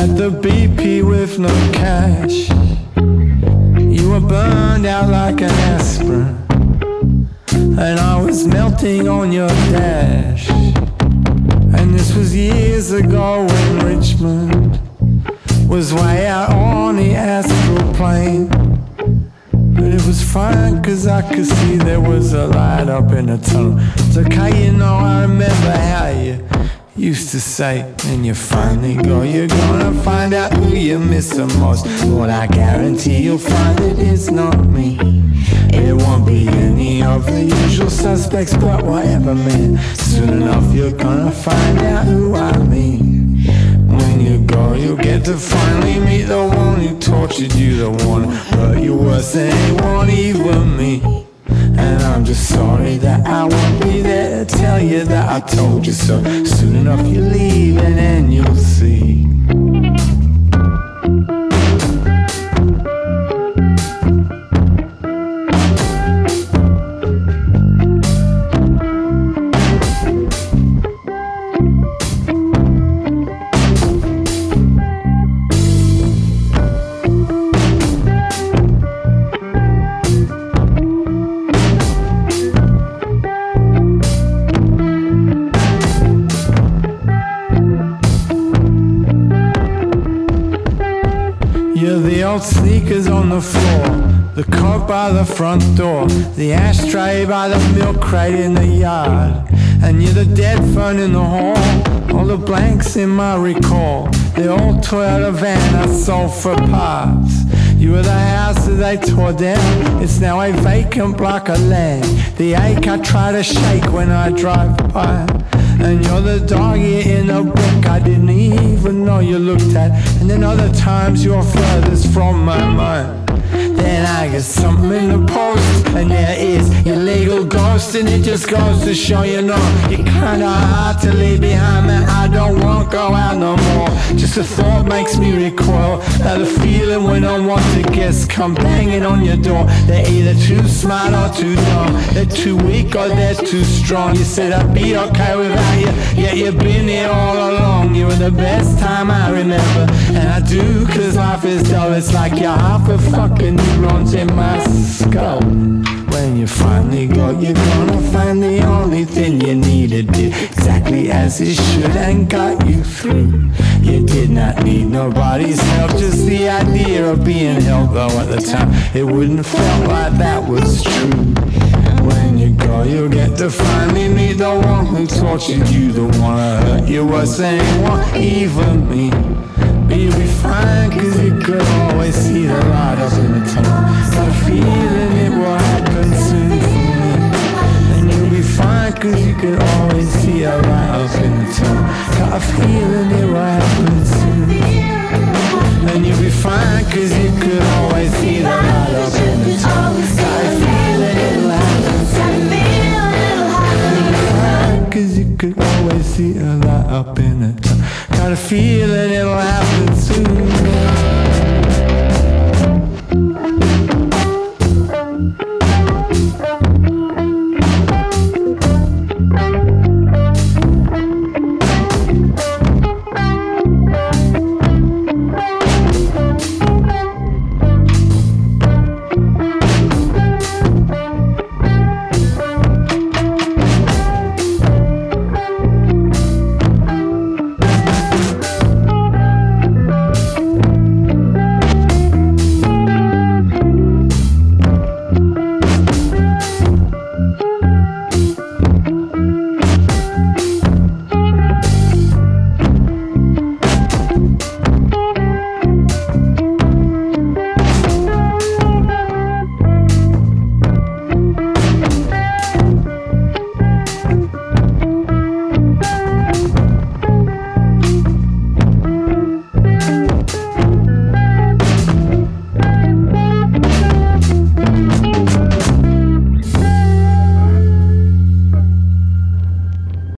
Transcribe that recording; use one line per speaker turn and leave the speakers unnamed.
At the BP with no cash. You were burned out like an aspirin, and I was melting on your dash. And this was years ago when Richmond was way out on the astral plane. But it was fine cause I could see there was a light up in the tunnel. It's okay, you know, I remember used to say, and you finally go, you're gonna find out who you miss the most. But I guarantee you'll find it is not me. It won't be any of the usual suspects, but whatever, man. Soon enough, you're gonna find out who I mean. When you go, you'll get to finally meet the one who tortured you, the one but you worse than anyone, even me. And I'm just sorry that I won't be there tell you that I told you so. Soon enough, you leave, and you'll see. Old sneakers on the floor, the coat by the front door, the ashtray by the milk crate in the yard, and you're the dead phone in the hall. All the blanks in my recall, the old Toyota van I sold for parts. You were the house that they tore down. It's now a vacant block of land. The ache I try to shake when I drive by. And you're the dog in a book I didn't even know you looked at. And then other times you're furthest from my mind. I get something in the post, and there is your legal ghost, and it just goes to show you know you're kinda hard to leave behind, man. I don't want to go out no more. Just a thought makes me recoil. That the feeling when unwanted guests come banging on your door. They're either too smart or too dumb. They're too weak or they're too strong. You said I'd be okay without you, yet you've been here all along. You were the best time I remember, and I do, cause life is dull. It's like you're half a fucking neurons in my skull. When you finally go, you're gonna find the only thing you needed did exactly as it should and got you through. You did not need nobody's help, just the idea of being held. Though at the time, it wouldn't felt like that was true. When you go, you'll get to finally meet the one who tortured you, the one who hurt you was saying, what even me? But you'll be fine, cause you could always a feeling it will happen soon. And you'll be fine, cause you could always see the light up in the tunnel. Got a feeling it'll happen soon. Cause you could always see a light up in the tunnel. Got a feeling it'll happen.